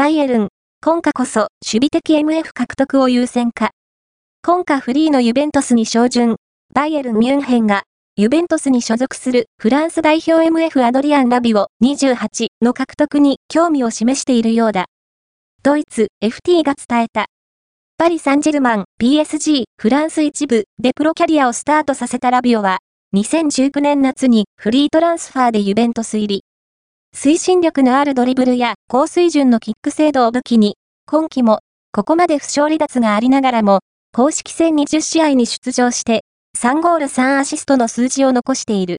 バイエルン、今夏こそ守備的 MF 獲得を優先か。今夏フリーのユベントスに照準、バイエルン・ミュンヘンが、ユベントスに所属するフランス代表 MF アドリアン・ラビオ28の獲得に興味を示しているようだ。ドイツ FT が伝えた。パリ・サンジェルマン、PSG、フランス一部でプロキャリアをスタートさせたラビオは、2019年夏にフリートランスファーでユベントス入り。推進力のあるドリブルや高水準のキック精度を武器に、今季も、ここまで不勝離脱がありながらも、公式戦20試合に出場して、3ゴール3アシストの数字を残している。